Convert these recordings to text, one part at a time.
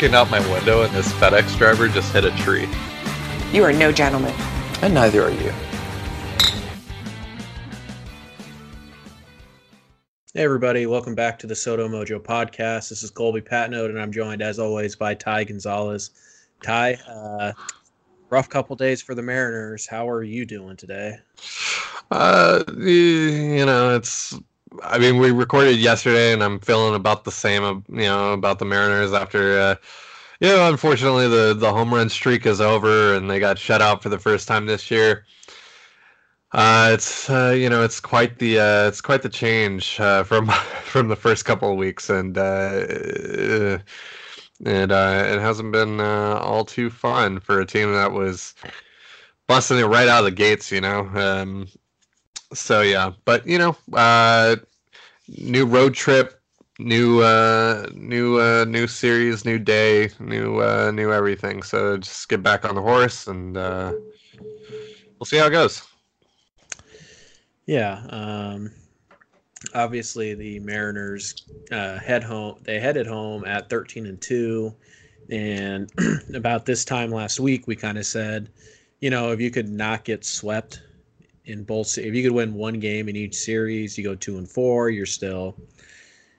Looking out my window, and this FedEx driver just hit a tree. You are no gentleman. And neither are you. Hey everybody, welcome back to the Sodo Mojo podcast. This is Colby Patnode, and I'm joined as always by Ty Gonzalez. Ty, uh, rough couple days for the Mariners. How are you doing today? Uh, you know, it's. I mean, we recorded yesterday, and I'm feeling about the same. You know, about the Mariners after. Uh, you know, unfortunately, the the home run streak is over, and they got shut out for the first time this year. Uh, it's uh, you know it's quite the uh, it's quite the change uh, from from the first couple of weeks, and uh, and uh, it hasn't been uh, all too fun for a team that was busting it right out of the gates, you know. Um, so yeah, but you know, uh, new road trip, new uh, new uh, new series, new day, new uh, new everything. So just get back on the horse, and uh, we'll see how it goes. Yeah. Um, obviously, the Mariners uh, head home. They headed home at 13 and two, and about this time last week, we kind of said, you know, if you could not get swept in both, if you could win one game in each series, you go two and four, you're still,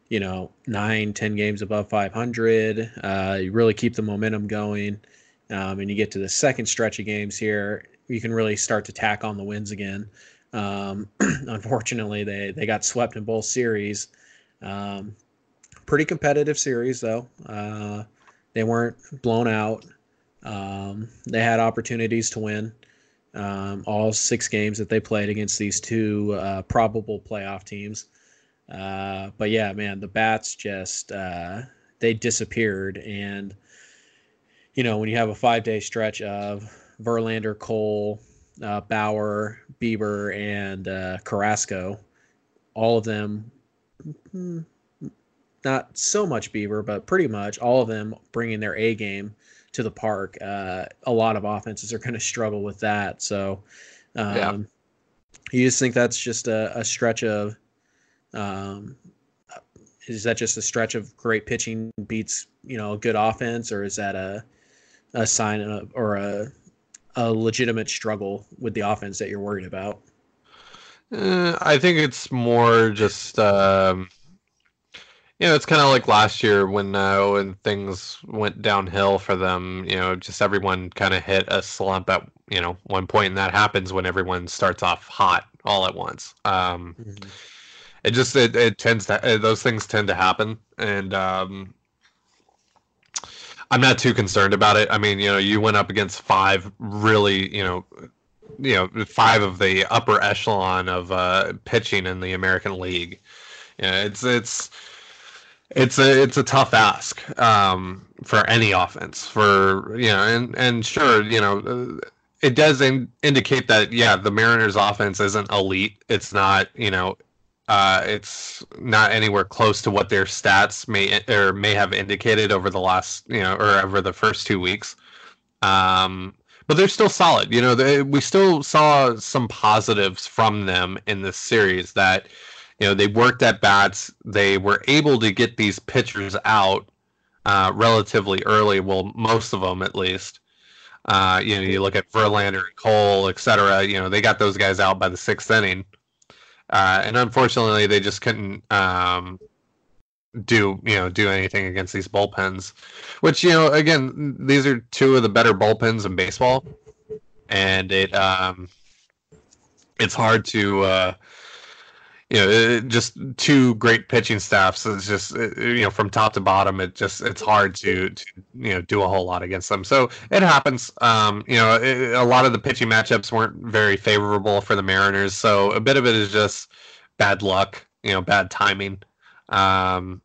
you know, nine, ten games above 500. Uh, you really keep the momentum going, um, and you get to the second stretch of games here, you can really start to tack on the wins again. Um, unfortunately, they they got swept in both series. Um, pretty competitive series though. Uh, they weren't blown out. Um, they had opportunities to win um, all six games that they played against these two uh, probable playoff teams. Uh, but yeah, man, the bats just uh, they disappeared, and you know when you have a five day stretch of Verlander, Cole, uh, Bauer, Bieber, and uh, Carrasco. All of them, mm, not so much Bieber, but pretty much all of them bringing their A game to the park. Uh, a lot of offenses are going to struggle with that. So, um, yeah. you just think that's just a, a stretch of, um, is that just a stretch of great pitching beats you know a good offense, or is that a a sign of, or a a legitimate struggle with the offense that you're worried about? Uh, I think it's more just um, you know it's kind of like last year when uh, when things went downhill for them. You know, just everyone kind of hit a slump at you know one point, and that happens when everyone starts off hot all at once. Um, mm-hmm. It just it, it tends to those things tend to happen, and um, I'm not too concerned about it. I mean, you know, you went up against five really, you know, you know, five of the upper echelon of uh, pitching in the American League. Yeah, it's it's it's a it's a tough ask um, for any offense. For you know, and and sure, you know, it does in, indicate that yeah, the Mariners' offense isn't elite. It's not you know uh, it's not anywhere close to what their stats may or may have indicated over the last, you know, or over the first two weeks. Um, but they're still solid. You know, they, we still saw some positives from them in this series. That you know they worked at bats. They were able to get these pitchers out uh, relatively early. Well, most of them at least. Uh, you know, you look at Verlander, Cole, etc. You know, they got those guys out by the sixth inning. Uh, and unfortunately, they just couldn't um, do you know do anything against these bullpens. Which you know, again, these are two of the better bullpens in baseball, and it um, it's hard to uh, you know, just two great pitching staffs. It's just you know from top to bottom, it just it's hard to, to you know do a whole lot against them. So it happens. Um, you know, it, a lot of the pitching matchups weren't very favorable for the Mariners. So a bit of it is just bad luck. You know, bad timing. Um,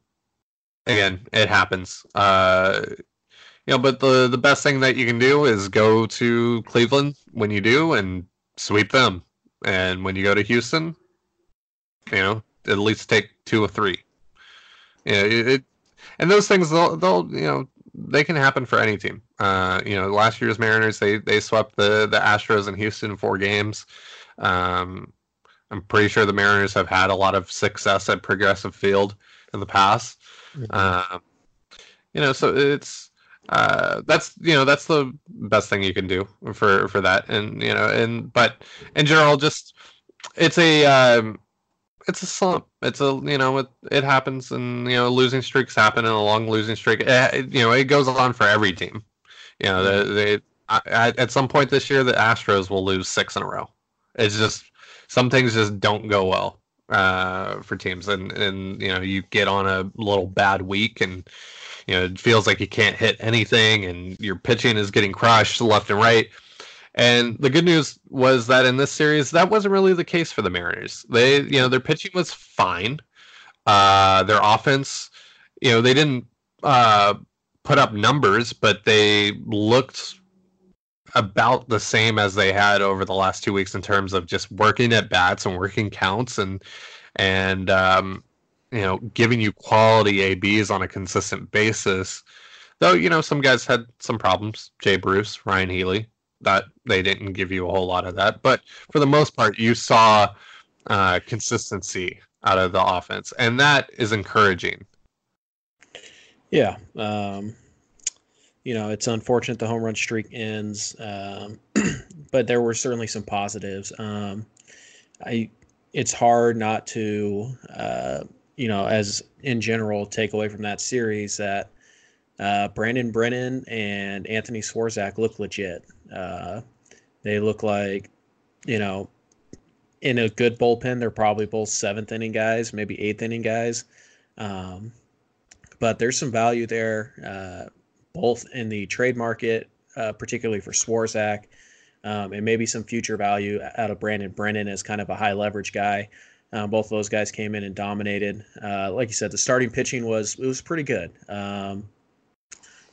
again, it happens. Uh, you know, but the the best thing that you can do is go to Cleveland when you do and sweep them, and when you go to Houston, you know, at least take two or three. Yeah, you know, it, and those things they'll they'll you know they can happen for any team. Uh, you know, last year's Mariners they they swept the the Astros in Houston four games. Um, I'm pretty sure the Mariners have had a lot of success at Progressive Field in the past. Mm-hmm. Uh, you know, so it's uh, that's you know that's the best thing you can do for for that, and you know, and but in general, just it's a um, it's a slump. It's a you know it it happens, and you know losing streaks happen, and a long losing streak. It, it, you know it goes on for every team. You know they, they at, at some point this year the Astros will lose six in a row. It's just some things just don't go well uh, for teams, and and you know you get on a little bad week, and you know it feels like you can't hit anything, and your pitching is getting crushed left and right and the good news was that in this series, that wasn't really the case for the Mariners. They, you know, their pitching was fine. Uh, their offense, you know, they didn't uh, put up numbers, but they looked about the same as they had over the last two weeks in terms of just working at bats and working counts and and um, you know giving you quality ABs on a consistent basis. Though you know some guys had some problems. Jay Bruce, Ryan Healy, that they didn't give you a whole lot of that. But for the most part, you saw uh, consistency out of the offense, and that is encouraging. Yeah. Um, you know, it's unfortunate the home run streak ends, um, but there were certainly some positives. Um, I, it's hard not to, uh, you know, as in general, take away from that series that uh, Brandon Brennan and Anthony Swarzak look legit. Uh, they look like, you know, in a good bullpen, they're probably both seventh inning guys, maybe eighth inning guys. Um, but there's some value there, uh, both in the trade market, uh, particularly for Swarzak, um, and maybe some future value out of Brandon Brennan as kind of a high leverage guy. Um, both of those guys came in and dominated. Uh, like you said, the starting pitching was it was pretty good. Um,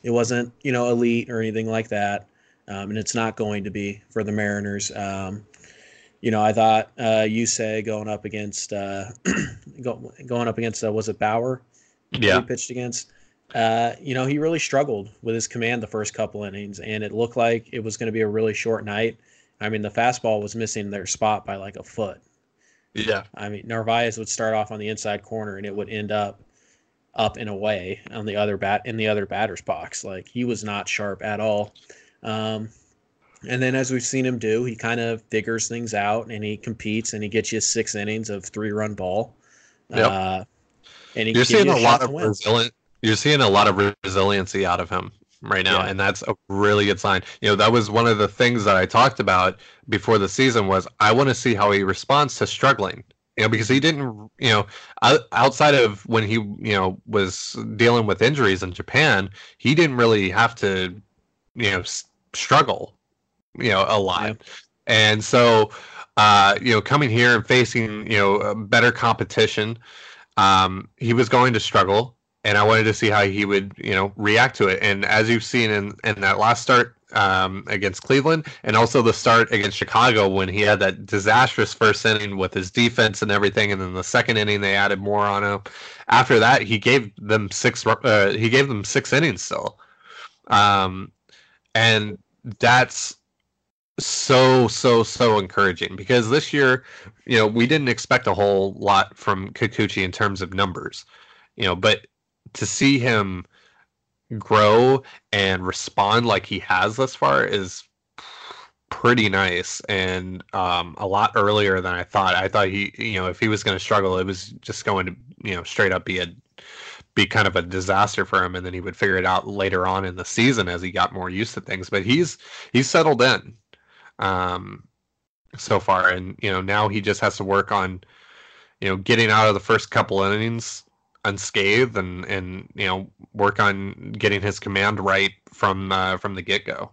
it wasn't you know elite or anything like that um, and it's not going to be for the Mariners. Um, you know, I thought uh, you say going up against uh, going up against uh, was it Bauer? Yeah, he pitched against. Uh, you know, he really struggled with his command the first couple innings, and it looked like it was going to be a really short night. I mean, the fastball was missing their spot by like a foot. Yeah. I mean, Narvaez would start off on the inside corner, and it would end up up and away on the other bat in the other batter's box. Like he was not sharp at all. Um, and then, as we've seen him do, he kind of figures things out and he competes and he gets you six innings of three run ball. Yep. Uh, and you're seeing you a, a lot of resilient. You're seeing a lot of resiliency out of him right now, yeah. and that's a really good sign. You know, that was one of the things that I talked about before the season was I want to see how he responds to struggling. You know, because he didn't, you know, outside of when he, you know, was dealing with injuries in Japan, he didn't really have to, you know, struggle, you know, a lot. Yeah. And so, uh, you know, coming here and facing, you know, better competition, um, he was going to struggle. And I wanted to see how he would, you know, react to it. And as you've seen in, in that last start um, against Cleveland, and also the start against Chicago when he had that disastrous first inning with his defense and everything, and then the second inning they added more on him. After that, he gave them six. Uh, he gave them six innings still, um, and that's so so so encouraging because this year, you know, we didn't expect a whole lot from Kikuchi in terms of numbers, you know, but to see him grow and respond like he has thus far is pretty nice and um, a lot earlier than I thought. I thought he, you know, if he was going to struggle, it was just going to, you know, straight up be a be kind of a disaster for him and then he would figure it out later on in the season as he got more used to things. But he's he's settled in um so far. And you know now he just has to work on you know getting out of the first couple innings unscathed and and you know work on getting his command right from uh, from the get-go.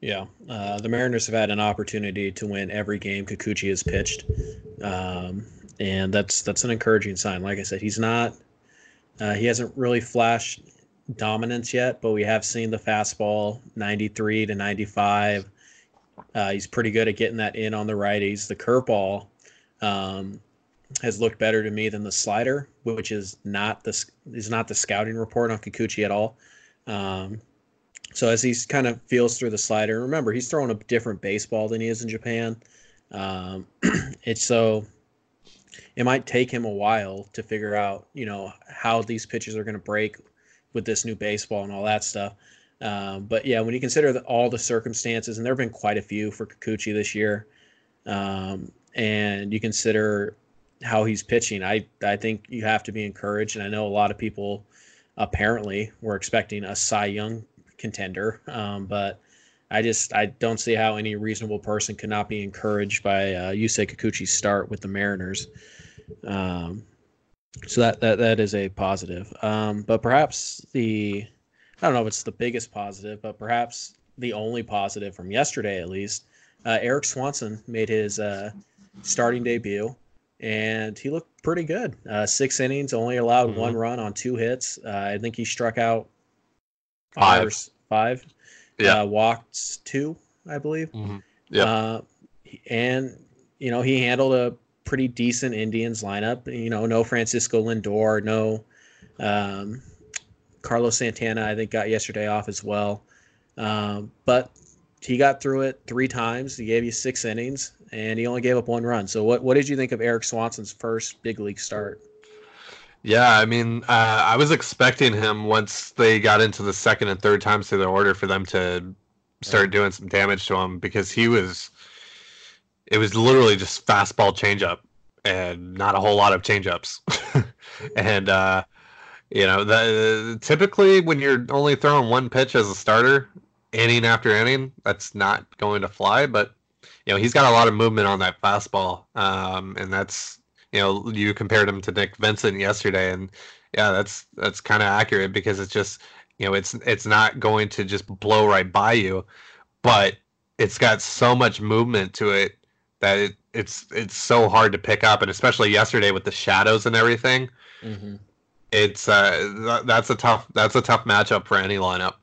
Yeah, uh, the Mariners have had an opportunity to win every game Kikuchi has pitched, um, and that's that's an encouraging sign. Like I said, he's not uh, he hasn't really flashed dominance yet, but we have seen the fastball 93 to 95. Uh, he's pretty good at getting that in on the righties. The curveball um, has looked better to me than the slider, which is not the is not the scouting report on Kikuchi at all. Um, so as he's kind of feels through the slider, remember he's throwing a different baseball than he is in Japan. Um, it's so it might take him a while to figure out, you know, how these pitches are going to break with this new baseball and all that stuff. Um, but yeah, when you consider the, all the circumstances, and there have been quite a few for Kikuchi this year, um, and you consider how he's pitching, I I think you have to be encouraged. And I know a lot of people apparently were expecting a Cy Young contender, um, but I just I don't see how any reasonable person could not be encouraged by uh, Yusei Kikuchi's start with the Mariners. Um, so that, that that is a positive. Um, but perhaps the I don't know if it's the biggest positive, but perhaps the only positive from yesterday at least. Uh, Erik Swanson made his uh, starting debut, and he looked pretty good. Uh, six innings, only allowed mm-hmm. one run on two hits. Uh, I think he struck out five. Five. Yeah. Uh, walked two, I believe. Mm-hmm. Yeah. Uh, and you know he handled a pretty decent Indians lineup. You know, no Francisco Lindor, no um, Carlos Santana. I think got yesterday off as well, um, but he got through it three times. He gave you six innings, and he only gave up one run. So, what what did you think of Erik Swanson's first big league start? Yeah, I mean, uh, I was expecting him once they got into the second and third times through the order for them to start doing some damage to him because he was it was literally just fastball changeup and not a whole lot of changeups. and uh, you know, the, typically when you're only throwing one pitch as a starter, inning after inning, that's not going to fly. But you know, he's got a lot of movement on that fastball, um, and that's you know, you compared him to Nick Vincent yesterday, and yeah, that's that's kind of accurate because it's just you know, it's it's not going to just blow right by you, but it's got so much movement to it that it, it's it's so hard to pick up, and especially yesterday with the shadows and everything. Mm-hmm. It's uh that's a tough that's a tough matchup for any lineup.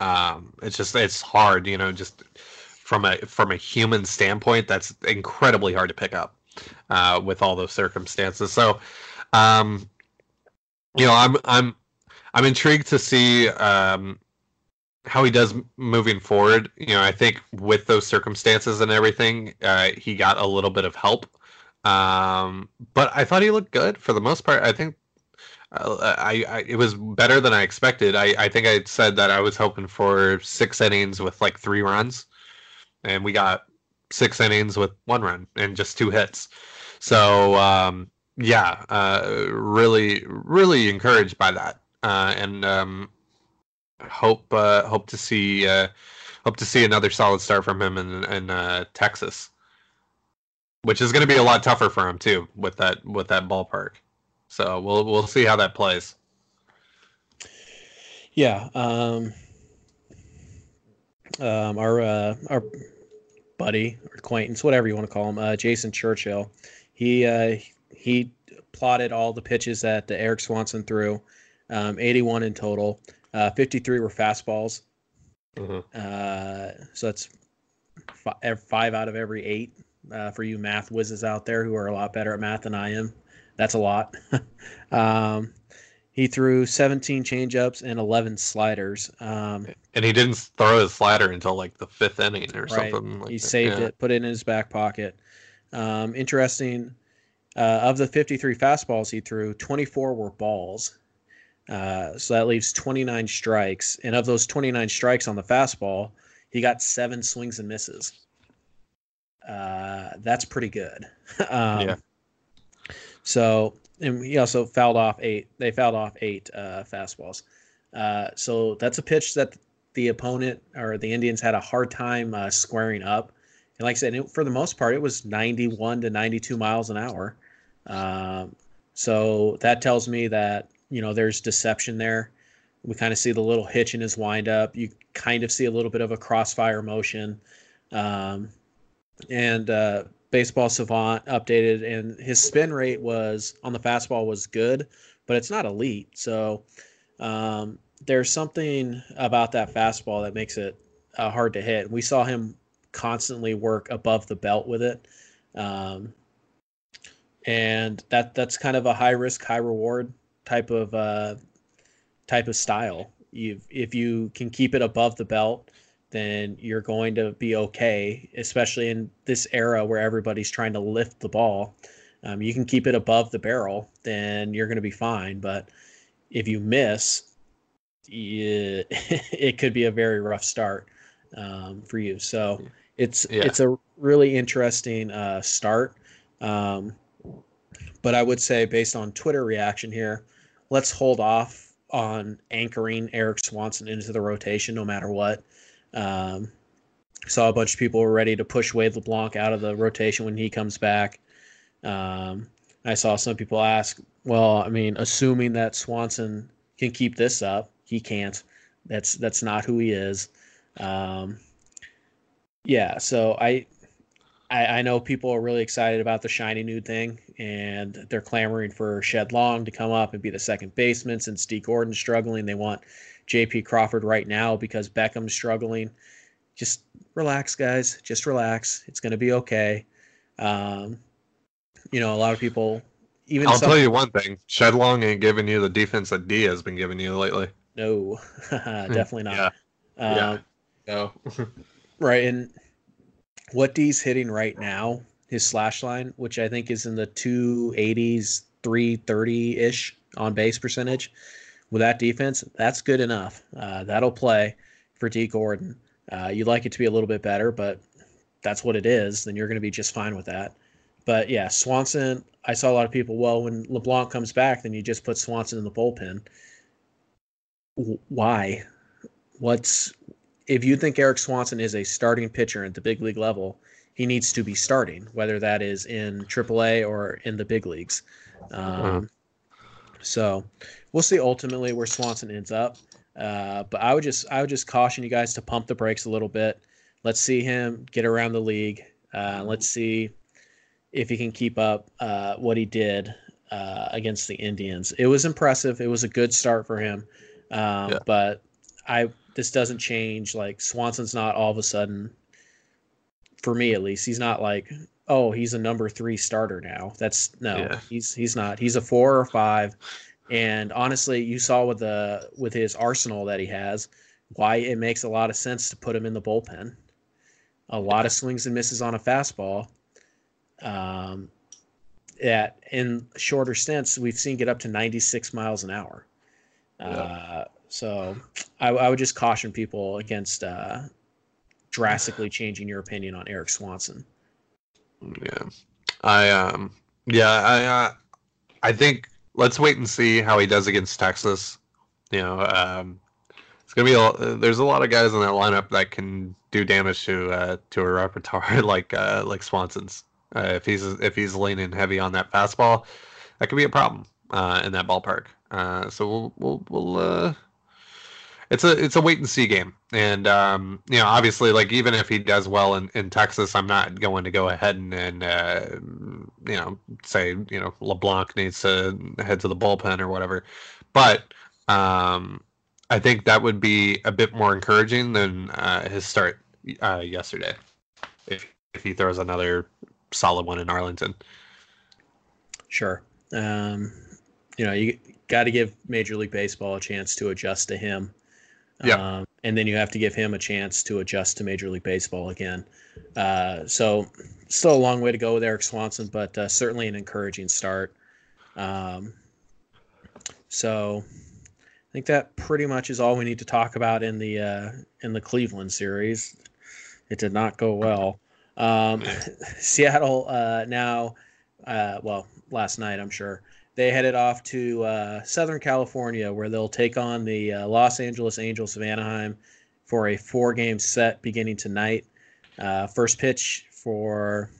Um, it's just it's hard, you know, just from a from a human standpoint, that's incredibly hard to pick up uh, with all those circumstances. So, um, you know, I'm I'm I'm intrigued to see um, how he does moving forward. You know, I think with those circumstances and everything, uh, he got a little bit of help. Um, but I thought he looked good for the most part. I think uh, I, I, it was better than I expected. I, I think I said that I was hoping for six innings with like three runs, and we got six innings with one run and just two hits. So um, yeah, uh, really, really encouraged by that. Uh, and um, hope uh, hope to see uh, hope to see another solid start from him in, in uh, Texas, which is going to be a lot tougher for him too with that with that ballpark. So we'll we'll see how that plays. Yeah, um, um, our uh, our buddy or acquaintance, whatever you want to call him, uh, Jason Churchill, he uh, he plotted all the pitches that the Erik Swanson threw, um, 81 in total. Uh, 53 were fastballs. Mm-hmm. Uh, so that's five, five out of every eight uh, for you math whizzes out there who are a lot better at math than I am. That's a lot. um, he threw 17 changeups and 11 sliders. Um, and he didn't throw his slider until like the fifth inning or right. something. Like he that. saved yeah. it, put it in his back pocket. Um, interesting. Uh, of the 53 fastballs he threw, 24 were balls. Uh, so that leaves 29 strikes. And of those 29 strikes on the fastball, he got seven swings and misses. Uh, that's pretty good. um, yeah. So, and he also fouled off eight. They fouled off eight uh, fastballs. Uh, so that's a pitch that the opponent or the Indians had a hard time uh, squaring up. And like I said, it, for the most part, it was 91 to 92 miles an hour. Um, so that tells me that you know, there's deception there. We kind of see the little hitch in his windup. You kind of see a little bit of a crossfire motion. Um, and uh, Baseball Savant updated, and his spin rate was on the fastball was good, but it's not elite. So um, there's something about that fastball that makes it uh, hard to hit. We saw him constantly work above the belt with it. Um, and that that's kind of a high risk, high reward type of uh, type of style. You if you can keep it above the belt, then you're going to be okay. Especially in this era where everybody's trying to lift the ball, um, you can keep it above the barrel, then you're going to be fine. But if you miss, you, it could be a very rough start um, for you. So it's Yeah. it's a really interesting uh, start. Um, but I would say, based on Twitter reaction here, let's hold off on anchoring Erik Swanson into the rotation no matter what. Um, saw a bunch of people were ready to push Wade LeBlanc out of the rotation when he comes back. Um, I saw some people ask, well, I mean, assuming that Swanson can keep this up, he can't. That's that's not who he is. Um, yeah, so I, I I know people are really excited about the shiny new thing, and they're clamoring for Shed Long to come up and be the second baseman since D Gordon's struggling. They want J.P. Crawford right now because Beckham's struggling. Just relax, guys. Just relax. It's going to be okay. Um, you know, a lot of people, even I'll some- tell you one thing: Shed Long ain't giving you the defense that D has been giving you lately. no, definitely not. Yeah, Um, yeah. No. Right. And what D's hitting right now, his slash line, which I think is in the 280s, 330 ish on base percentage, with that defense, that's good enough. Uh, that'll play for D. Gordon. Uh, you'd like it to be a little bit better, but that's what it is. Then you're going to be just fine with that. But yeah, Swanson, I saw a lot of people, well, when LeBlanc comes back, then you just put Swanson in the bullpen. Why? What's if you think Erik Swanson is a starting pitcher at the big league level, he needs to be starting, whether that is in AAA or in the big leagues. Um, So we'll see ultimately where Swanson ends up. Uh, but I would just I would just caution you guys to pump the brakes a little bit. Let's see him get around the league. Uh, let's see if he can keep up uh, what he did uh, against the Indians. It was impressive. It was a good start for him. Um, Yeah. But I this doesn't change. Like Swanson's not all of a sudden, for me at least, he's not like oh he's a number three starter now. That's no, Yeah. he's he's not. He's a four or five. And honestly, you saw with the with his arsenal that he has, why it makes a lot of sense to put him in the bullpen. A lot of swings and misses on a fastball. Um, that in shorter stints, we've seen get up to 96 miles an hour. Uh, so I, I would just caution people against uh, drastically changing your opinion on Erik Swanson. Yeah, I um, yeah, I uh, I think let's wait and see how he does against Texas. You know, um, it's gonna be a, there's a lot of guys in that lineup that can do damage to uh, to a repertoire like uh, like Swanson's. Uh, if he's if he's leaning heavy on that fastball, that could be a problem uh, in that ballpark. Uh, so we'll we'll we'll uh, it's a it's a wait and see game, and um, you know obviously like even if he does well in, in Texas, I'm not going to go ahead and, and uh, you know say you know LeBlanc needs to head to the bullpen or whatever, but um, I think that would be a bit more encouraging than uh, his start uh, yesterday, if if he throws another solid one in Arlington. Sure. Um, you know, you got to give Major League Baseball a chance to adjust to him. Yeah. Um, and then you have to give him a chance to adjust to Major League Baseball again. Uh, so, still a long way to go with Erik Swanson, but uh, certainly an encouraging start. Um, so, I think that pretty much is all we need to talk about in the uh, in the Cleveland series. It did not go well. Um, Seattle uh, now, uh, well, last night I'm sure they headed off to uh, Southern California where they'll take on the uh, Los Angeles Angels of Anaheim for a four-game set beginning tonight. Uh, first pitch for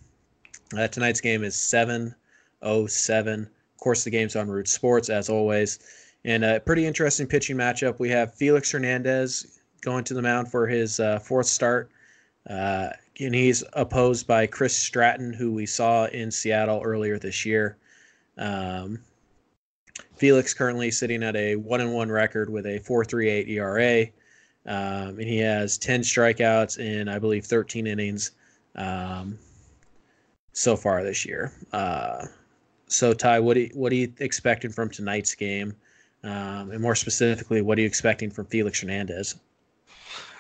uh, tonight's game is 7:07. Of course, the game's on Root Sports as always, and a pretty interesting pitching matchup. We have Felix Hernandez going to the mound for his uh, fourth start. Uh, and he's opposed by Chris Stratton, who we saw in Seattle earlier this year. Um, Felix currently sitting at a one and one record with a 4.38 ERA, um, and he has 10 strikeouts in I believe 13 innings um, so far this year. Uh, so Ty, what do you, what are you expecting from tonight's game, um, and more specifically, what are you expecting from Felix Hernandez?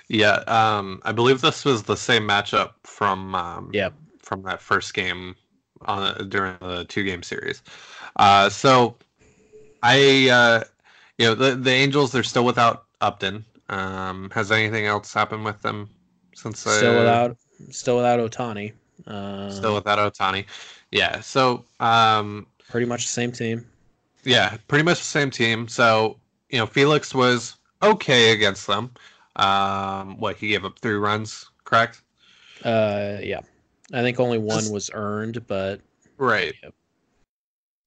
Yeah, um, I believe this was the same matchup from um, Yep. from that first game on during the two game series. Uh, so I, uh, you know, the the Angels they're still without Upton. Um, has anything else happened with them since uh, Still without still without Ohtani. Uh, still without Ohtani? Yeah. So um, pretty much the same team. yeah, pretty much the same team. So you know, Felix was okay against them. Um, what he gave up three runs, correct? Uh, yeah, I think only one was earned, but Right. Yep.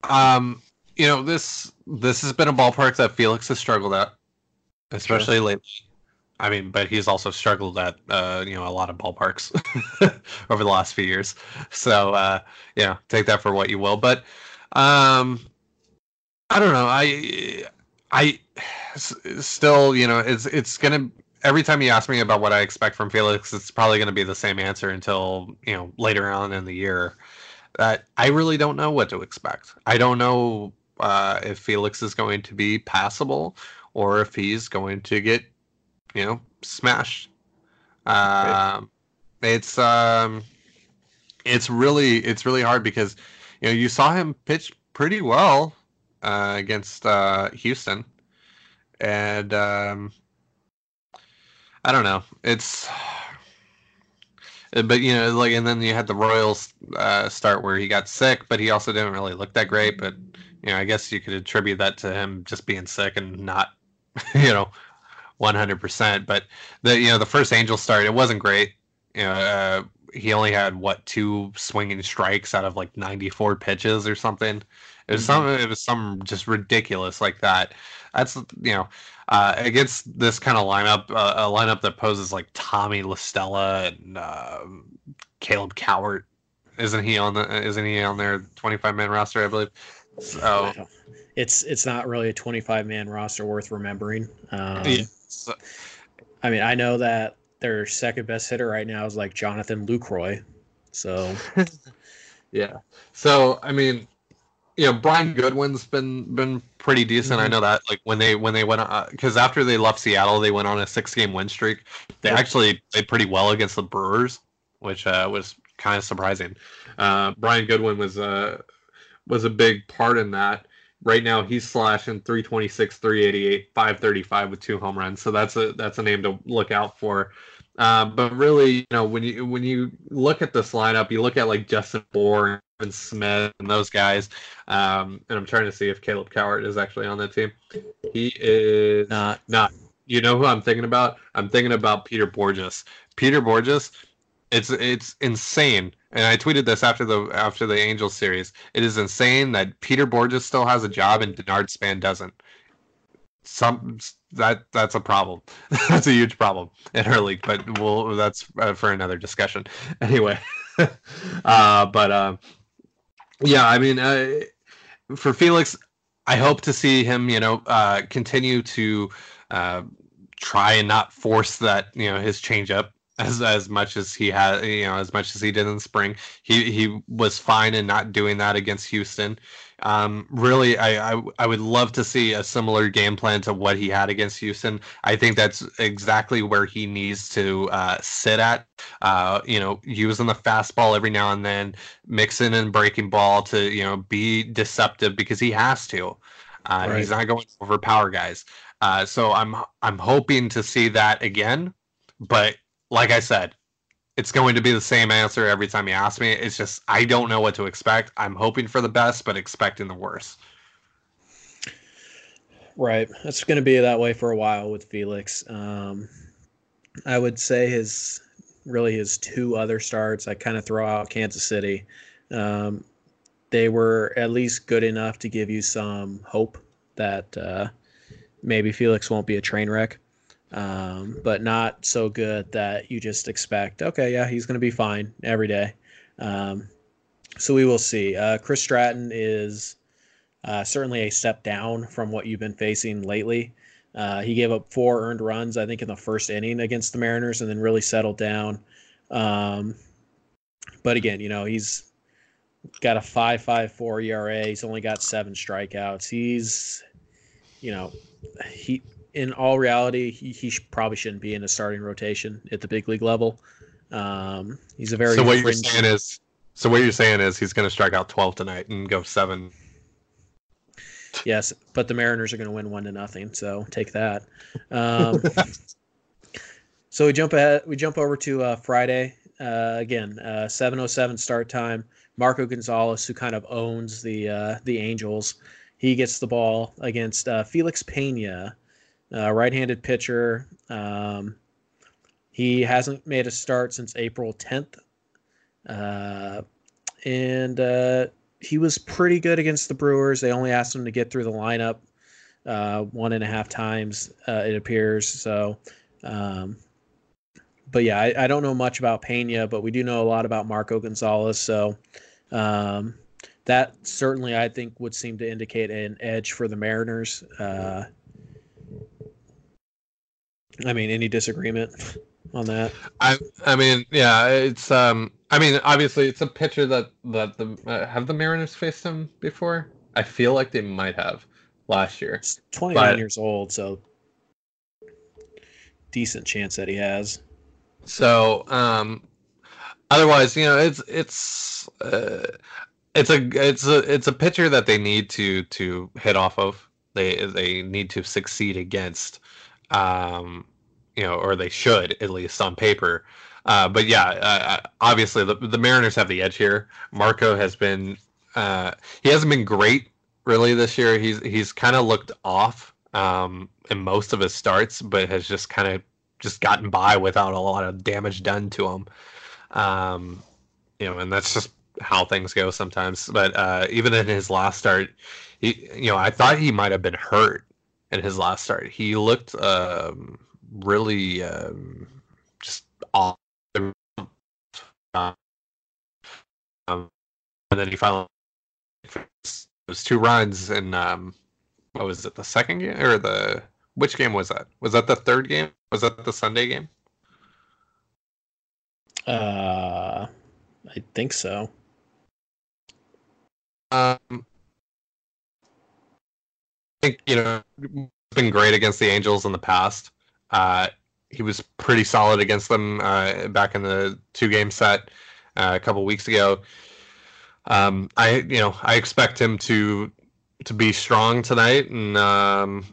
Um, you know this this has been a ballpark that Felix has struggled at, especially lately. I mean, but he's also struggled at uh, you know a lot of ballparks over the last few years. So uh, yeah, take that for what you will. But um, I don't know. I I still you know it's it's gonna every time you ask me about what I expect from Felix, it's probably gonna be the same answer until you know later on in the year that I really don't know what to expect. I don't know uh, if Felix is going to be passable or if he's going to get, you know, smashed. Um, It's um, it's really it's really hard because you know you saw him pitch pretty well uh, against uh, Houston, and um, I don't know. It's but you know, like, and then you had the Royals uh, start where he got sick, but he also didn't really look that great. But you know, I guess you could attribute that to him just being sick and not, you know, one hundred percent. But the you know the first Angel start, it wasn't great. You know, uh, he only had what two swinging strikes out of like ninety four pitches or something. It was Mhm. some. It was some just ridiculous like that. That's you know uh, against this kind of lineup, uh, a lineup that poses like Tommy La Stella and uh, Caleb Cowart. Isn't he on the? Isn't he on their twenty-five man roster? I believe. So it's it's not really a 25 man roster worth remembering. Um, yeah, so- I mean, I know that their second best hitter right now is like Jonathan Lucroy. So yeah. So I mean, you know, Brian Goodwin's been been pretty decent. I Mhm. know that. Like when they when they went because after they left Seattle, they went on a six game win streak. They Yep. actually played pretty well against the Brewers, which uh, was kind of surprising. Uh, Brian Goodwin was uh, was a big part in that. Right now, he's slashing 326, 388, 535 with two home runs. So that's a that's a name to look out for. Uh, but really, you know, when you when you look at this lineup, you look at like Justin Bour and Smith and those guys. Um, and I'm trying to see if Caleb Cowart is actually on that team. He is not not. You know who I'm thinking about? I'm thinking about Peter Bourjos. Peter Bourjos, it's it's insane. And I tweeted this after the after the Angels series. It is insane that Peter Bourjos still has a job and Denard Span doesn't. Some that that's a problem. that's a huge problem in our league. But we'll that's uh, for another discussion. Anyway, uh, but um, yeah, I mean, uh, for Felix, I hope to see him, you know, uh, continue to uh, try and not force that, you know, his changeup as as much as he had, you know, as much as he did in the spring. He he was fine in not doing that against Houston. Um, really, I, I I would love to see a similar game plan to what he had against Houston. I think that's exactly where he needs to uh, sit at. Uh, you know, using the fastball every now and then, mixing and breaking ball to you know be deceptive because he has to. Uh, He's not going to overpower guys. Uh, so I'm I'm hoping to see that again. But like I said, it's going to be the same answer every time you ask me. It's just I don't know what to expect. I'm hoping for the best, but expecting the worst. right. It's going to be that way for a while with Felix. Um, I would say his really his two other starts. I kind of throw out Kansas City. Um, they were at least good enough to give you some hope that uh, maybe Felix won't be a train wreck, um, but not so good that you just expect, okay, yeah, he's going to be fine every day. Um, so we will see. Uh, Chris Stratton is Uh, certainly a step down from what you've been facing lately. Uh, he gave up four earned runs, I think, in the first inning against the Mariners, and then really settled down. Um, but again, you know, he's got a 5.54 ERA. He's only got seven strikeouts. He's, you know, he in all reality, he, he sh- probably shouldn't be in a starting rotation at the big league level. Um, he's a very so what you're saying is so what you're saying is he's going to strike out 12 tonight and go seven. yes, but the Mariners are going to win one to nothing. So take that. Um, so we jump ahead. We jump over to uh, Friday uh, again. Uh, 7:07 start time. Marco Gonzalez, who kind of owns the uh, the Angels, he gets the ball against uh, Felix Pena, uh, right-handed pitcher. Um, he hasn't made a start since April 10th, uh, and uh, he was pretty good against the Brewers. They only asked him to get through the lineup uh, one and a half times, uh, it appears. So, um, but yeah, I, I, don't know much about Pena, but we do know a lot about Marco Gonzalez. So, um, that certainly I think would seem to indicate an edge for the Mariners. Uh, I mean, any disagreement on that? I I mean, yeah, it's um, I mean, obviously, it's a pitcher that that the uh, have the Mariners faced him before. I feel like they might have last year. He's 29 but, years old, so decent chance that he has. So, um, otherwise, you know, it's it's uh, it's a it's a it's a pitcher that they need to to hit off of. They they need to succeed against. Um, you know, or they should at least on paper. Uh, but yeah, uh, obviously the, the Mariners have the edge here. Marco has been uh, he hasn't been great really this year. He's he's kind of looked off um, in most of his starts, but has just kind of just gotten by without a lot of damage done to him. Um, you know, and that's just how things go sometimes. But uh, even in his last start, he you know I thought he might have been hurt in his last start. He looked um, really um, just off. Um, and then he finally was two runs and um, what was it? The second game or the which game was that? Was that the third game? Was that the Sunday game? Uh, I think so. Um, think you know been great against the Angels in the past. Uh, he was pretty solid against them uh, back in the two game set uh, a couple weeks ago. Um, I you know I expect him to to be strong tonight and um,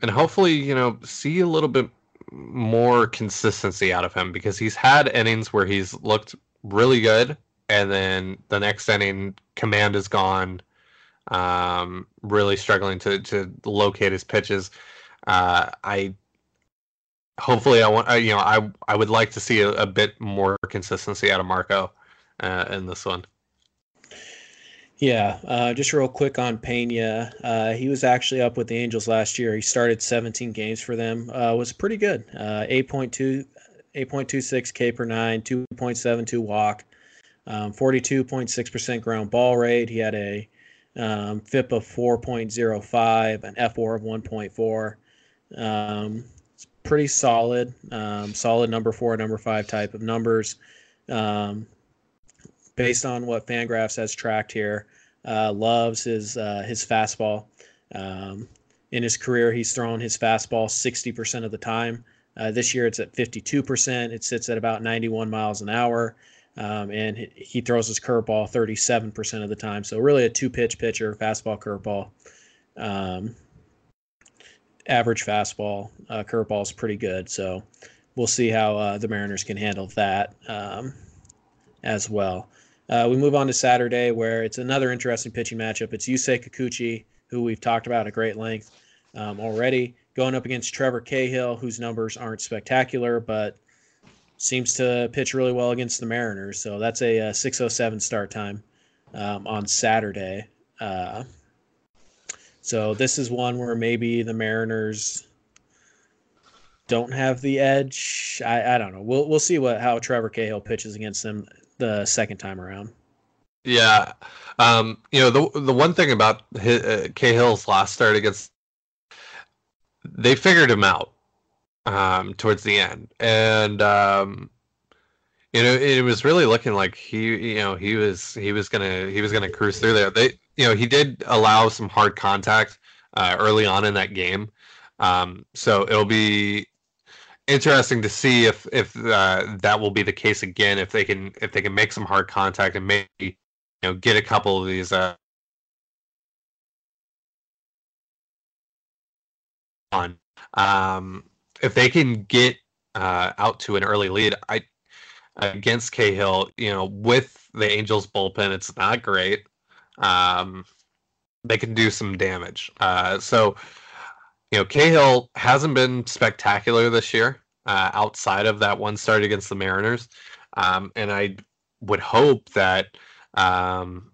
and hopefully you know see a little bit more consistency out of him because he's had innings where he's looked really good and then the next inning command is gone um, really struggling to to locate his pitches uh, I hopefully I want you know I I would like to see a, a bit more consistency out of Marco uh, in this one. Yeah, uh, just real quick on Pena. Uh, he was actually up with the Angels last year. He started 17 games for them. Uh, was pretty good. Uh, 8.2, 8.26 K per nine, 2.72 walk, um, 42.6% ground ball rate. He had a um, FIP of 4.05, an FWAR of 1.4. Um, it's pretty solid, um, solid number four, number five type of numbers. Um, based on what Fangraphs has tracked here, uh, loves his uh, his fastball. Um, in his career, he's thrown his fastball 60% of the time. Uh, this year, it's at 52%. It sits at about 91 miles an hour. Um, and he throws his curveball 37% of the time. So, really, a two pitch pitcher, fastball, curveball. Um, average fastball. Uh, curveball is pretty good. So we'll see how uh, the Mariners can handle that um, as well. Uh, we move on to Saturday, where it's another interesting pitching matchup. It's Yusei Kikuchi, who we've talked about at great length um, already, going up against Trevor Cahill, whose numbers aren't spectacular, but seems to pitch really well against the Mariners. So that's a, a 6:07 start time um, on Saturday. Uh, so this is one where maybe the Mariners don't have the edge. I, I don't know. We'll we'll see what how Trevor Cahill pitches against them the second time around. Yeah, um, you know the the one thing about his, uh, Cahill's last start against, they figured him out um, towards the end, and um, you know it was really looking like he you know he was he was gonna he was gonna cruise through there. They you know he did allow some hard contact uh, early on in that game, um, so it'll be interesting to see if if uh, that will be the case again. If they can if they can make some hard contact and maybe you know get a couple of these uh, on. Um, if they can get uh, out to an early lead, I against Cahill, you know, with the Angels bullpen, it's not great. Um, they can do some damage. Uh, so you know, Cahill hasn't been spectacular this year uh, outside of that one start against the Mariners. Um, and I would hope that, um,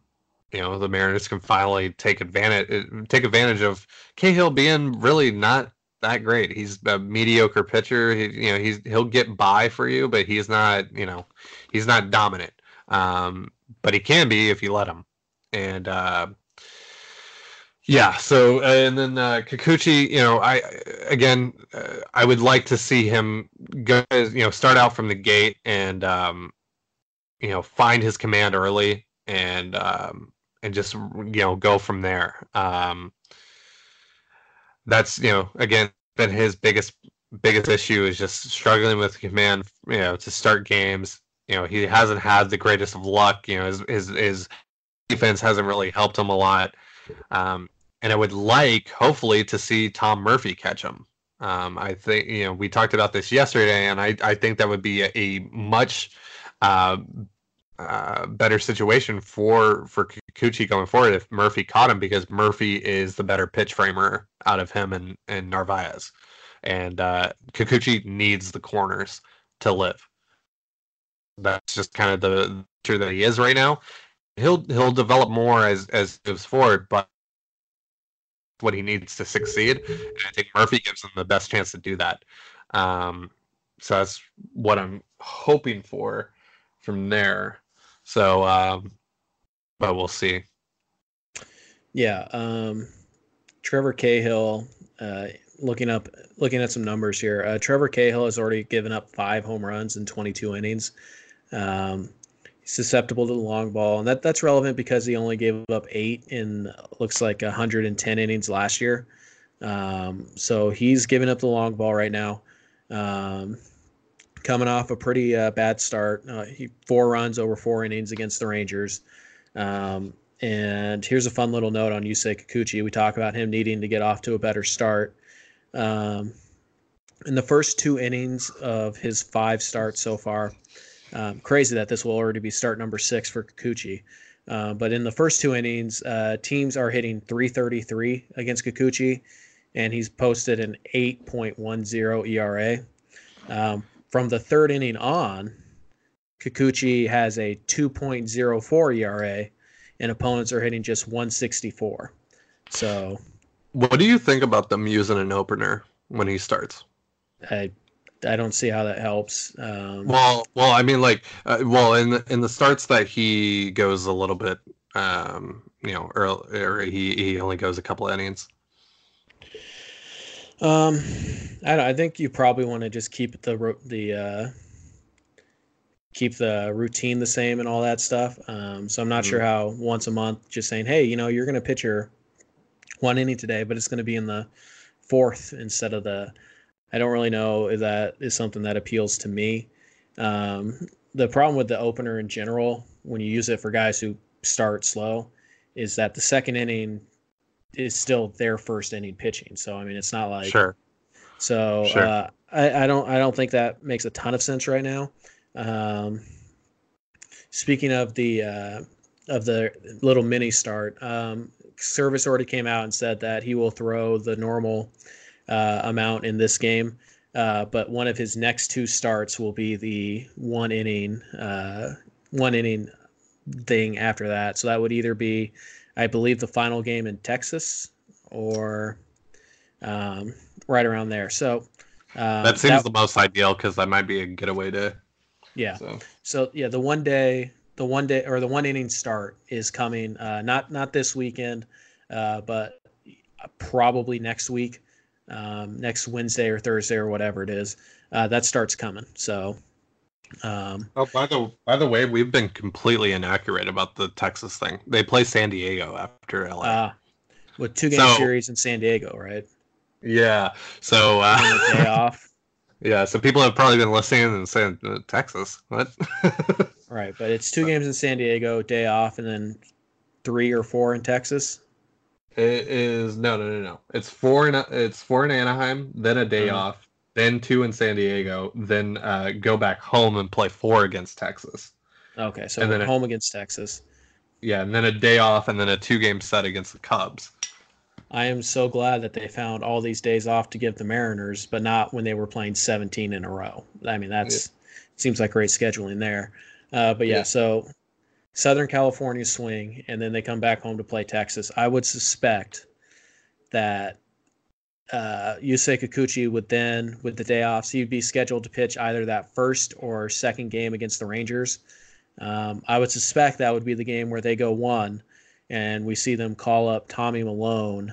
you know, the Mariners can finally take advantage take advantage of Cahill being really not that great. He's a mediocre pitcher. He, you know, he's he'll get by for you, but he's not, you know, he's not dominant. Um, but he can be if you let him. And uh, yeah. So and then uh, Kikuchi, you know, I again, uh, I would like to see him go, you know, start out from the gate and um, you know find his command early and um, and just you know go from there. Um, that's you know again been his biggest biggest issue is just struggling with command. You know, to start games. You know, he hasn't had the greatest of luck. You know, his his, his defense hasn't really helped him a lot. Um, and I would like, hopefully, to see Tom Murphy catch him. Um, I think you know we talked about this yesterday, and I, I think that would be a, a much uh, uh, better situation for for Kikuchi going forward if Murphy caught him because Murphy is the better pitch framer out of him and and Narvaez, and uh, Kikuchi needs the corners to live. That's just kind of the true that he is right now. He'll he'll develop more as as moves forward, but what he needs to succeed. And I think Murphy gives him the best chance to do that. Um, so that's what I'm hoping for from there. So, um, but we'll see. Yeah, um, Trevor Cahill. Uh, looking up, looking at some numbers here. Uh, Trevor Cahill has already given up five home runs in 22 innings. Um, susceptible to the long ball, and that that's relevant because he only gave up eight in looks like 110 innings last year. Um, so he's giving up the long ball right now. Um, coming off a pretty uh, bad start, uh, he four runs over four innings against the Rangers. Um, and here's a fun little note on Yusei Kikuchi. We talk about him needing to get off to a better start. Um, in the first two innings of his five starts so far, um, crazy that this will already be start number six for Kikuchi. Uh, but in the first two innings, uh, teams are hitting 333 against Kikuchi, and he's posted an 8.10 ERA. Um, from the third inning on, Kikuchi has a 2.04 ERA, and opponents are hitting just 164. So, what do you think about them using an opener when he starts? I I don't see how that helps. Um, well, well, I mean, like, uh, well, in the, in the starts that he goes a little bit, um, you know, early, or he he only goes a couple innings. Um, I don't. I think you probably want to just keep the the uh, keep the routine the same and all that stuff. Um, so I'm not mm-hmm. sure how once a month just saying, hey, you know, you're going to pitch your one inning today, but it's going to be in the fourth instead of the I don't really know if that is something that appeals to me. Um, the problem with the opener in general, when you use it for guys who start slow, is that the second inning is still their first inning pitching. So I mean, it's not like sure. So sure. Uh, I, I don't I don't think that makes a ton of sense right now. Um, speaking of the uh, of the little mini start, um, Servais already came out and said that he will throw the normal uh, amount in this game. Uh, but one of his next two starts will be the one inning, uh, one inning thing after that. So that would either be, I believe, the final game in Texas or um, right around there. So um, that seems that, the most ideal because that might be a getaway day. Yeah. So. so yeah, the one day the one day or the one inning start is coming. Uh, not not this weekend, uh, but probably next week, um, next Wednesday or Thursday or whatever it is. Uh, that starts coming. So. Um, oh, by the by the way, we've been completely inaccurate about the Texas thing. They play San Diego after LA. Uh, with two game So- series in San Diego, right? yeah. So uh, day off. yeah. So people have probably been listening and saying uh, Texas. What? Right, but it's two games in San Diego, day off, and then three or four in Texas. It is no, no, no, no. It's four in it's four in Anaheim, then a day Mhm. off, then two in San Diego, then uh, go back home and play four against Texas. Okay, so And then home against Texas. Yeah, and then a day off, and then a two game set against the Cubs. I am so glad that they found all these days off to give the Mariners, but not when they were playing 17 in a row. I mean, that's seems like great scheduling there. Uh, but yeah, Yeah. so Southern California swing, and then they come back home to play Texas. I would suspect that uh, Yusei Kikuchi would then, with the day off, so he'd be scheduled to pitch either that first or second game against the Rangers. Um, I would suspect that would be the game where they go one, and we see them call up Tommy Milone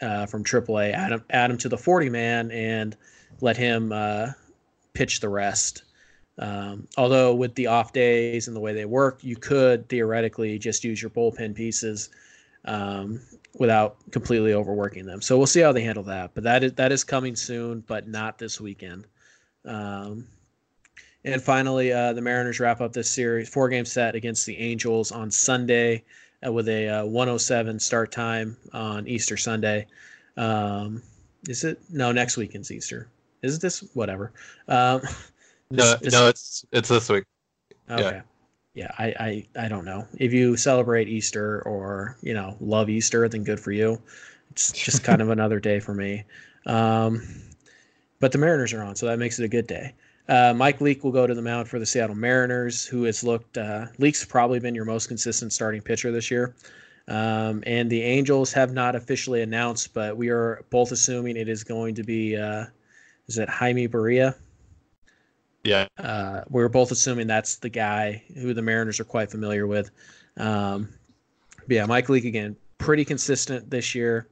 uh, from AAA, add him, add him to the 40 man, and let him uh, pitch the rest. Um, although with the off days and the way they work, you could theoretically just use your bullpen pieces um, without completely overworking them. So we'll see how they handle that. But that is that is coming soon, but not this weekend. Um, and finally, uh, the Mariners wrap up this series four game set against the Angels on Sunday uh, with a uh, 107 start time on Easter Sunday. Um, is it no next weekend's Easter? Is it this whatever? Um, No, this- no, it's it's this week. Okay. Yeah, I, I I don't know. If you celebrate Easter or you know love Easter, then good for you. It's just kind of another day for me. Um, but the Mariners are on, so that makes it a good day. Uh, Mike Leake will go to the mound for the Seattle Mariners, who has looked. Uh, Leake's probably been your most consistent starting pitcher this year. Um, and the Angels have not officially announced, but we are both assuming it is going to be. Uh, is it Jaime Barria? Yeah, Uh, we're both assuming that's the guy who the Mariners are quite familiar with. Um, yeah, Mike Leake again, pretty consistent this year.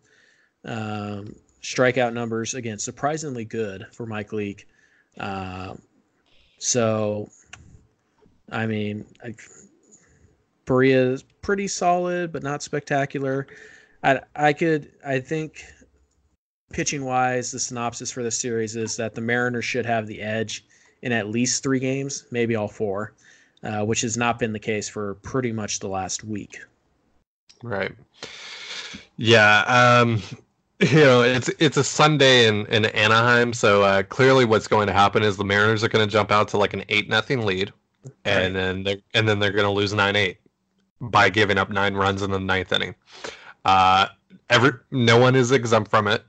Um, strikeout numbers again, surprisingly good for Mike Leake. Um, so, I mean, I, is pretty solid, but not spectacular. I I could I think pitching wise, the synopsis for the series is that the Mariners should have the edge in at least three games, maybe all four, uh, which has not been the case for pretty much the last week. right. Yeah, um, you know, it's it's a Sunday in in Anaheim, so uh, clearly what's going to happen is the Mariners are going to jump out to like an eight nothing lead, and then they and then they're going to lose nine eight by giving up nine runs in the ninth inning. Uh, every no one is exempt from it.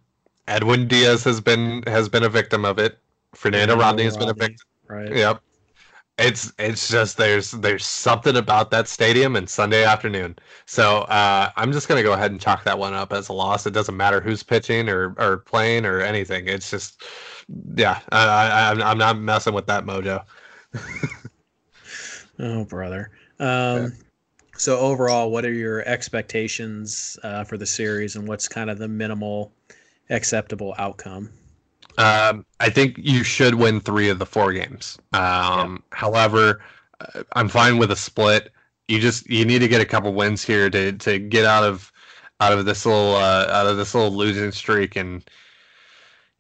Edwin Diaz has been has been a victim of it. Fernando Rodney has been a victim. Right. Yep. It's it's just there's there's something about that stadium and Sunday afternoon. So uh, I'm just gonna go ahead and chalk that one up as a loss. It doesn't matter who's pitching or, or playing or anything. It's just yeah, I, I, I'm I'm not messing with that mojo. Oh, brother. Um, So overall, what are your expectations uh, for the series, and what's kind of the minimal acceptable outcome? Um, I think you should win three of the four games. Um, However, uh, I'm fine with a split. You just you need to get a couple wins here to to get out of out of this little uh, out of this little losing streak and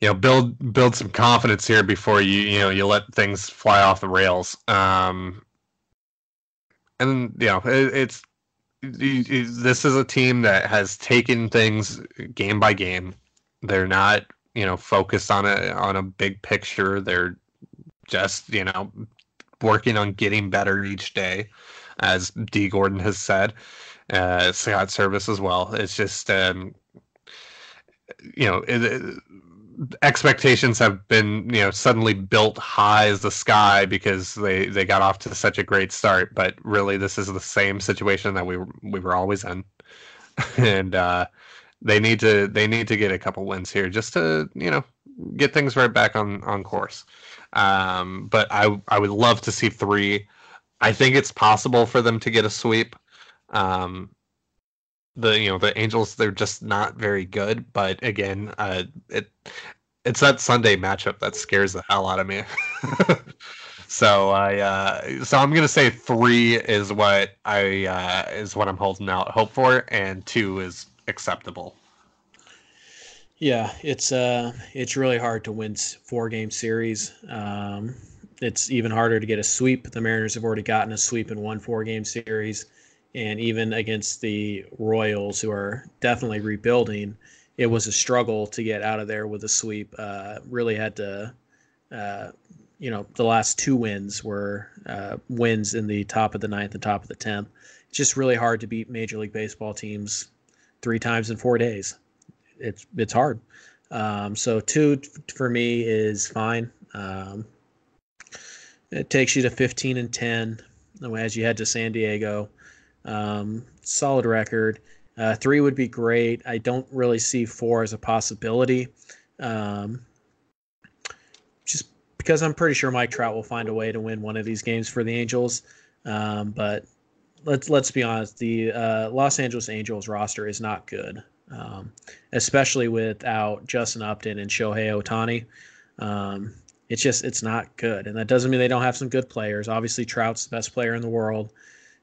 you know build build some confidence here before you you know you let things fly off the rails. Um, and you know it, it's this is a team that has taken things game by game. They're not you know focused on a on a big picture. They're just you know working on getting better each day as Dee Gordon has said uh Scott Servais as well. It's just um you know it, it- expectations have been you know suddenly built high as the sky because they they got off to such a great start. But really this is the same situation that we we were always in. And uh they need to they need to get a couple wins here just to you know get things right back on on course. Um, but I I would love to see three. I think it's possible for them to get a sweep. Um, the you know the Angels they're just not very good, but again, uh, it it's that Sunday matchup that scares the hell out of me. so I uh, so I'm gonna say three is what I uh, is what I'm holding out hope for, and two is acceptable. Yeah, it's uh, it's really hard to win four game series. Um, it's even harder to get a sweep. The Mariners have already gotten a sweep in one four game series, and even against the Royals, who are definitely rebuilding, it was a struggle to get out of there with a sweep. Uh, really had to, uh, you know, the last two wins were uh, wins in the top of the ninth and top of the tenth. It's just really hard to beat Major League Baseball teams three times in four days it's it's hard. Um, so two for me is fine. Um, it takes you to 15 and 10 as you head to San Diego. Um, solid record. Uh, three would be great. I don't really see four as a possibility. Um, just because I'm pretty sure Mike Trout will find a way to win one of these games for the Angels. Um, but let's let's be honest, the uh, Los Angeles Angels roster is not good um, especially without Justin Upton and Shohei Ohtani. Um, it's just it's not good, and that doesn't mean they don't have some good players. Obviously, Trout's the best player in the world.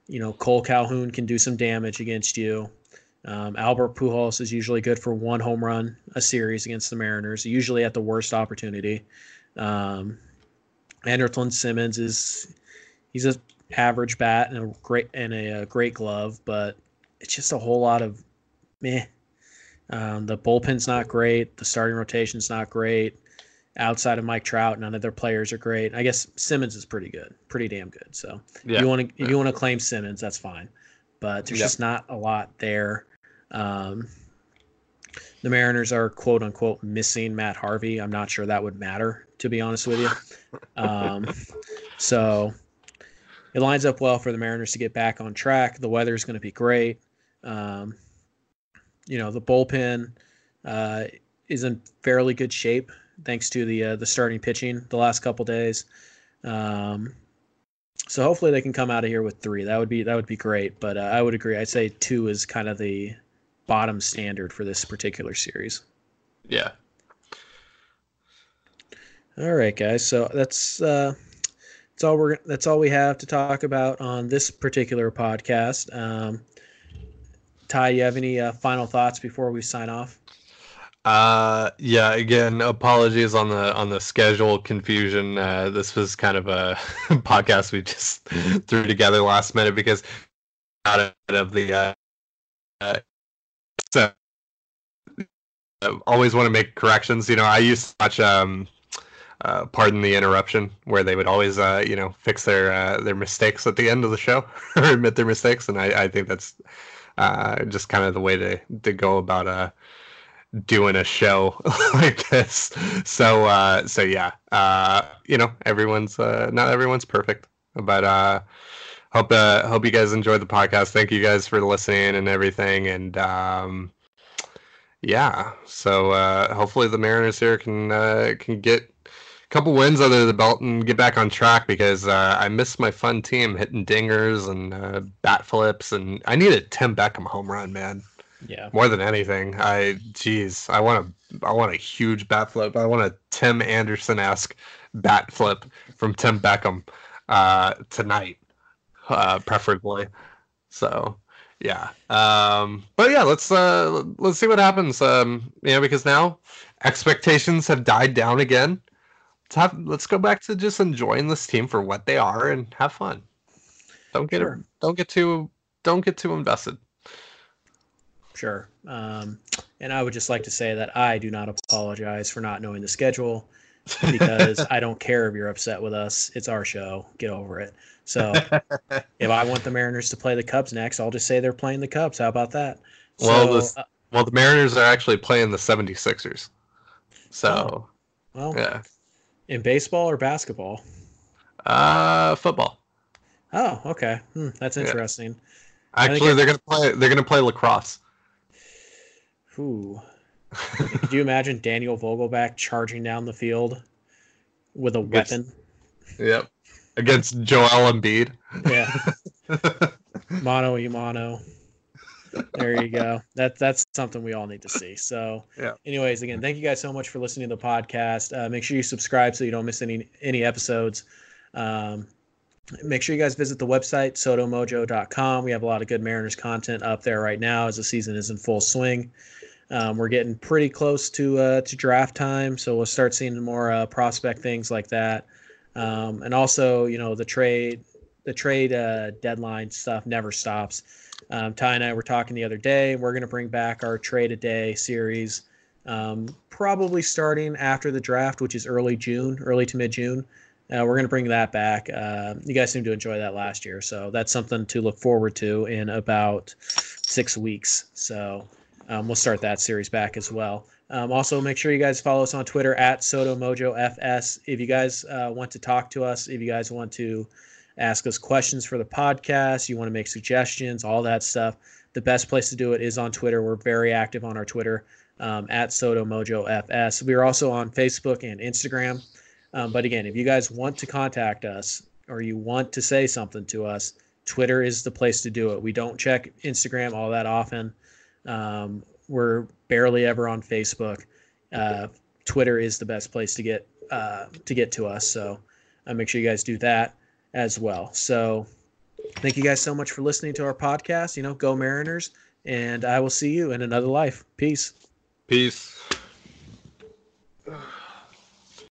You know, Kole Calhoun can do some damage against you. Um, Albert Pujols is usually good for one home run a series against the Mariners, usually at the worst opportunity. Um, Andrelton Simmons is he's a average bat and a great and a, a great glove, but it's just a whole lot of meh um, the bullpen's not great. The starting rotation's not great. Outside of Mike Trout, none of their players are great. I guess Simmons is pretty good, pretty damn good. So yeah. if you want to, if you want to claim Simmons, that's fine. But there's just not a lot there. Um, the Mariners are quote unquote missing Matt Harvey. I'm not sure that would matter, to be honest with you. Um, so it lines up well for the Mariners to get back on track. The weather is going to be great. Um, you know the bullpen uh, is in fairly good shape thanks to the uh, the starting pitching the last couple days. Um, so hopefully they can come out of here with three. That would be that would be great. But uh, I would agree. I'd say two is kind of the bottom standard for this particular series. Yeah. All right, guys. So that's uh, that's all we're that's all we have to talk about on this particular podcast. Um, Ty, you have any uh, final thoughts before we sign off? Uh, yeah. Again, apologies on the on the schedule confusion. Uh, this was kind of a podcast we just threw together last minute because out of the uh, uh so uh, always want to make corrections. You know, I used to watch um, uh, pardon the interruption, where they would always, uh, you know, fix their uh, their mistakes at the end of the show or admit their mistakes, and I, I think that's uh, just kind of the way to to go about uh doing a show like this. So uh, so yeah, you know, everyone's not everyone's perfect, but hope hope you guys enjoyed the podcast. Thank you guys for listening and everything, and um, yeah, so hopefully the Mariners here can can get couple wins under the belt and get back on track because uh, I miss my fun team hitting dingers and uh, bat flips and I need a Tim Beckham home run, man. Yeah. More than anything, I geez, I want a I want a huge bat flip. I want a Tim Anderson esque bat flip from Tim Beckham uh, tonight, uh, preferably. So yeah, um, but yeah, let's uh, let's see what happens. Um, you know, because now expectations have died down again have let's go back to just enjoying this team for what they are and have fun. Don't get sure. don't get too don't get too invested. Sure. Um, and I would just like to say that I do not apologize for not knowing the schedule because I don't care if you're upset with us. It's our show. Get over it. So if I want the Mariners to play the Cubs next, I'll just say they're playing the Cubs. How about that? Well, so, the, uh, well, the Mariners are actually playing the 76ers. So, oh, well, yeah. In baseball or basketball? Uh, football. Oh, okay. Hmm, that's interesting. Yeah. Actually, they're gonna play. They're gonna play lacrosse. Ooh. Could you imagine Daniel Vogelbach charging down the field with a weapon? Yep. against Joel Embiid. Yeah. mono y mono. There you go. That that's something we all need to see. So, Yeah. anyways, again, thank you guys so much for listening to the podcast. Uh, make sure you subscribe so you don't miss any any episodes. Um, make sure you guys visit the website sodomojo.com. We have a lot of good Mariners content up there right now as the season is in full swing. Um, we're getting pretty close to uh, to draft time, so we'll start seeing more uh, prospect things like that. Um, and also, you know, the trade the trade uh, deadline stuff never stops. Um, Ty and I were talking the other day. We're going to bring back our trade a day series, um, probably starting after the draft, which is early June, early to mid June. Uh, we're going to bring that back. Uh, you guys seem to enjoy that last year, so that's something to look forward to in about six weeks. So um, we'll start that series back as well. Um, also, make sure you guys follow us on Twitter at SodoMojoFS. If you guys uh, want to talk to us, if you guys want to ask us questions for the podcast, you want to make suggestions, all that stuff, the best place to do it is on Twitter. We're very active on our Twitter um, at SodoMojoFS. We are also on Facebook and Instagram. Um, but again, if you guys want to contact us or you want to say something to us, Twitter is the place to do it. We don't check Instagram all that often. Um, we're barely ever on Facebook. Uh, Twitter is the best place to get uh, to get to us. So uh, make sure you guys do that as well. So thank you guys so much for listening to our podcast. You know, go Mariners, and I will see you in another life. Peace. Peace.